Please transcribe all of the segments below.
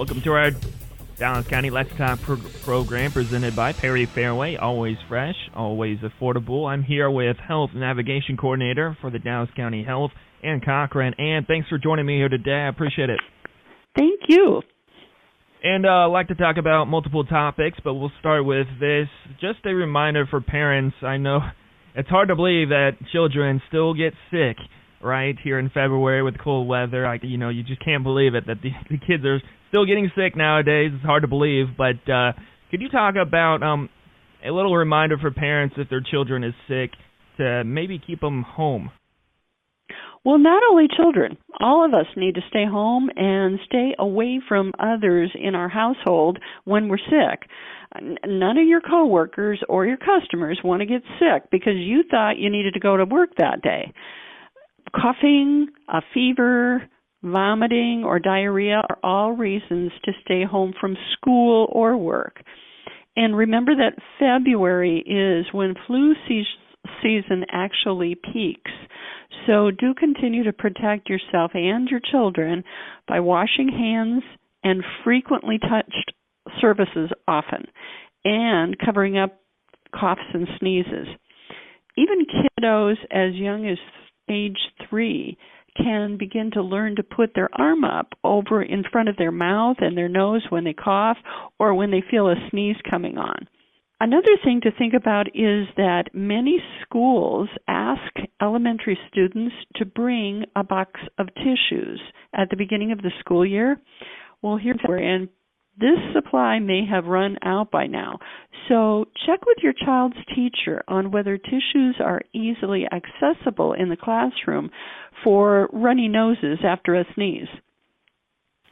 Welcome to our Dallas County Let's Talk pro- program presented by Perry Fareway. Always fresh, always affordable. I'm here with Health Navigation Coordinator for the Dallas County Health, Ann Cochran. And thanks for joining me here today. I appreciate it. Thank you. And uh, I'd like to talk about multiple topics, but we'll start with this. Just a reminder for parents. I know it's hard to believe that children still get sick right here in February with cold weather. Like you know, you just can't believe it that the, the kids are still getting sick nowadays. It's hard to believe, but uh, could you talk about um, a little reminder for parents if their children is sick to maybe keep them home? Well, not only children, all of us need to stay home and stay away from others in our household when we're sick. None of your coworkers or your customers want to get sick because you thought you needed to go to work that day. Coughing, a fever, vomiting, or diarrhea are all reasons to stay home from school or work. And remember that February is when flu season actually peaks. So do continue to protect yourself and your children by washing hands and frequently touched surfaces often and covering up coughs and sneezes. Even kiddos as young as age three can begin to learn to put their arm up over in front of their mouth and their nose when they cough or when they feel a sneeze coming on. Another thing to think about is that many schools ask elementary students to bring a box of tissues at the beginning of the school year. Well, here's where, and this supply may have run out by now. So check with your child's teacher on whether tissues are easily accessible in the classroom for runny noses after a sneeze.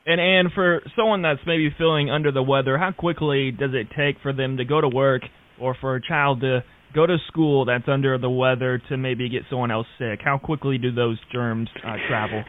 And and for someone that's maybe feeling under the weather, how quickly does it take for them to go to work or for a child to go to school that's under the weather to maybe get someone else sick? How quickly do those germs uh, travel?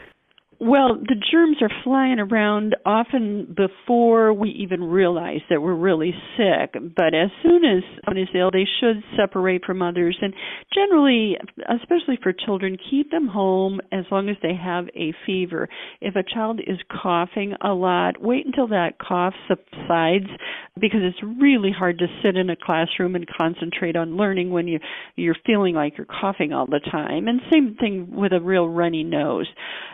Well, the germs are flying around often before we even realize that we're really sick. But as soon as someone is ill, they should separate from others. And generally, especially for children, keep them home as long as they have a fever. If a child is coughing a lot, wait until that cough subsides because it's really hard to sit in a classroom and concentrate on learning when you you're feeling like you're coughing all the time. And same thing with a real runny nose.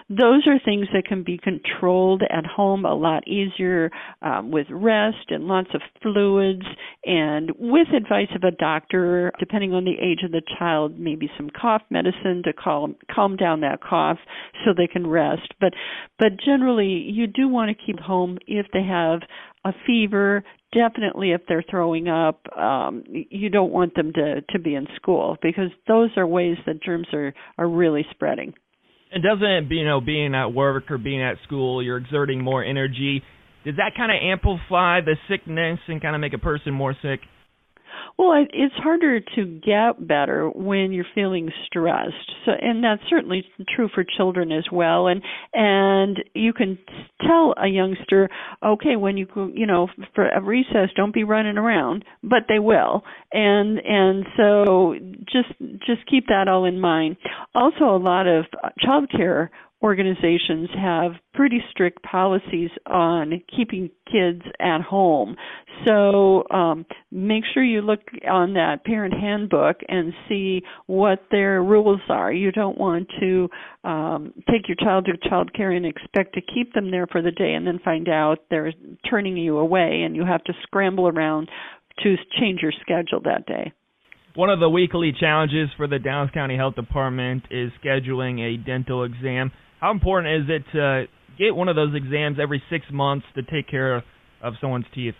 Those are things that can be controlled at home a lot easier um, with rest and lots of fluids and with advice of a doctor, depending on the age of the child, maybe some cough medicine to calm calm down that cough so they can rest. But but generally, you do want to keep home if they have a fever, definitely if they're throwing up um you don't want them to to be in school because those are ways that germs are are really spreading and doesn't you know being at work or being at school, you're exerting more energy. Does that kind of amplify the sickness and kind of make a person more sick? Well, it's harder to get better when you're feeling stressed. So, and that's certainly true for children as well. And and you can tell a youngster, okay, when you you know for a recess, don't be running around, but they will. And and so just just keep that all in mind. Also, a lot of childcare organizations have pretty strict policies on keeping kids at home. So um, make sure you look on that parent handbook and see what their rules are. You don't want to um, take your child to child care and expect to keep them there for the day and then find out they're turning you away and you have to scramble around to change your schedule that day. One of the weekly challenges for the Dallas County Health Department is scheduling a dental exam. How important is it to get one of those exams every six months to take care of someone's teeth?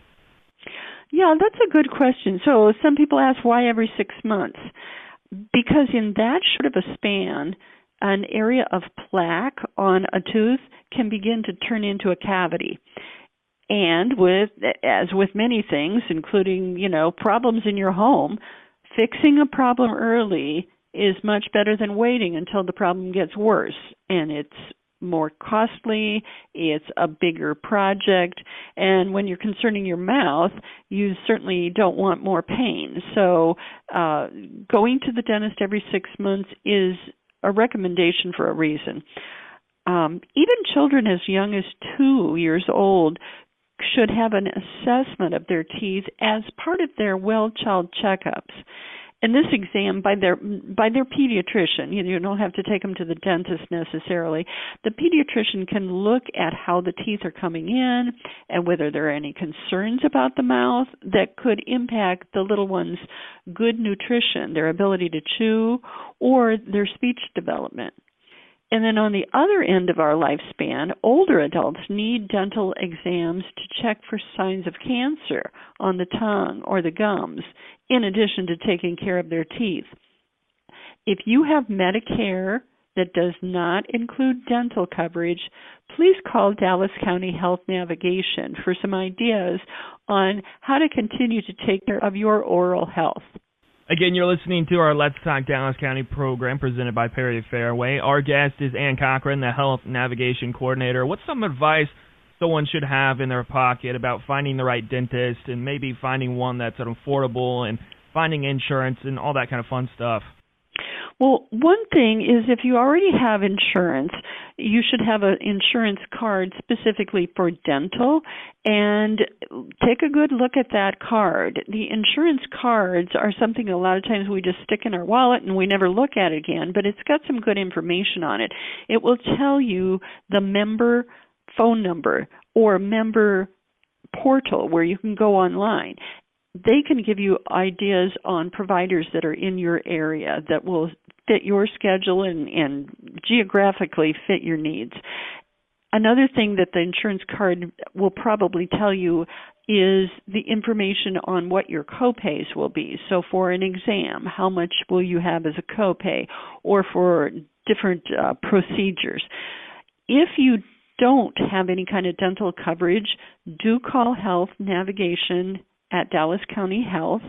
Yeah, that's a good question. So some people ask why every six months? Because in that short of a span, an area of plaque on a tooth can begin to turn into a cavity. And with as with many things, including, you know, problems in your home, fixing a problem early is much better than waiting until the problem gets worse and it's more costly, it's a bigger project, and when you're concerning your mouth, you certainly don't want more pain. So, uh, going to the dentist every six months is a recommendation for a reason. Um, even children as young as two years old should have an assessment of their teeth as part of their well child checkups and this exam by their by their pediatrician you, you don't have to take them to the dentist necessarily the pediatrician can look at how the teeth are coming in and whether there are any concerns about the mouth that could impact the little one's good nutrition their ability to chew or their speech development and then on the other end of our lifespan, older adults need dental exams to check for signs of cancer on the tongue or the gums, in addition to taking care of their teeth. If you have Medicare that does not include dental coverage, please call Dallas County Health Navigation for some ideas on how to continue to take care of your oral health. Again, you're listening to our Let's Talk Dallas County program presented by Perry Fareway. Our guest is Ann Cochran, the Health Navigation Coordinator. What's some advice someone should have in their pocket about finding the right dentist and maybe finding one that's affordable and finding insurance and all that kind of fun stuff? Well, one thing is if you already have insurance, you should have an insurance card specifically for dental and take a good look at that card. The insurance cards are something a lot of times we just stick in our wallet and we never look at it again, but it's got some good information on it. It will tell you the member phone number or member portal where you can go online they can give you ideas on providers that are in your area that will fit your schedule and, and geographically fit your needs. Another thing that the insurance card will probably tell you is the information on what your copays will be. So for an exam, how much will you have as a copay or for different uh, procedures. If you don't have any kind of dental coverage, do call Health Navigation at Dallas County Health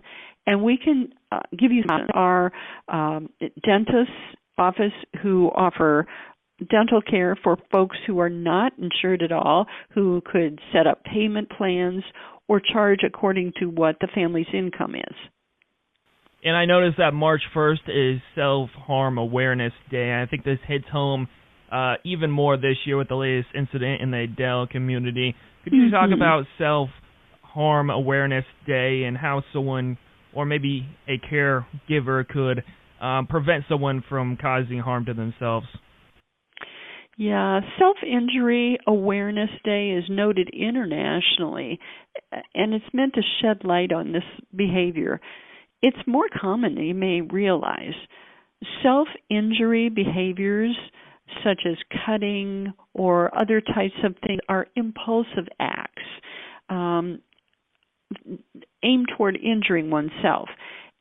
and we can uh, give you our um, dentist office who offer dental care for folks who are not insured at all, who could set up payment plans or charge according to what the family's income is. And I noticed that March 1st is Self Harm Awareness Day. I think this hits home uh, even more this year with the latest incident in the Adel community. Could you mm-hmm. talk about Self Harm Awareness Day and how someone or maybe a caregiver could um, prevent someone from causing harm to themselves? Yeah, Self Injury Awareness Day is noted internationally, and it's meant to shed light on this behavior. It's more common than you may realize. Self injury behaviors, such as cutting or other types of things, are impulsive acts. Um, aim toward injuring oneself.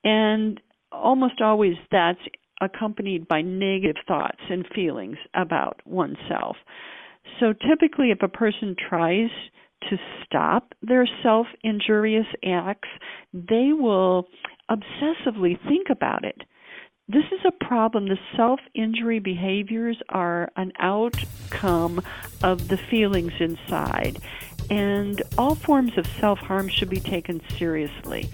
And almost always that's accompanied by negative thoughts and feelings about oneself. So typically, if a person tries to stop their self injurious acts, they will obsessively think about it. This is a problem. The self injury behaviors are an outcome of the feelings inside and all forms of self harm should be taken seriously.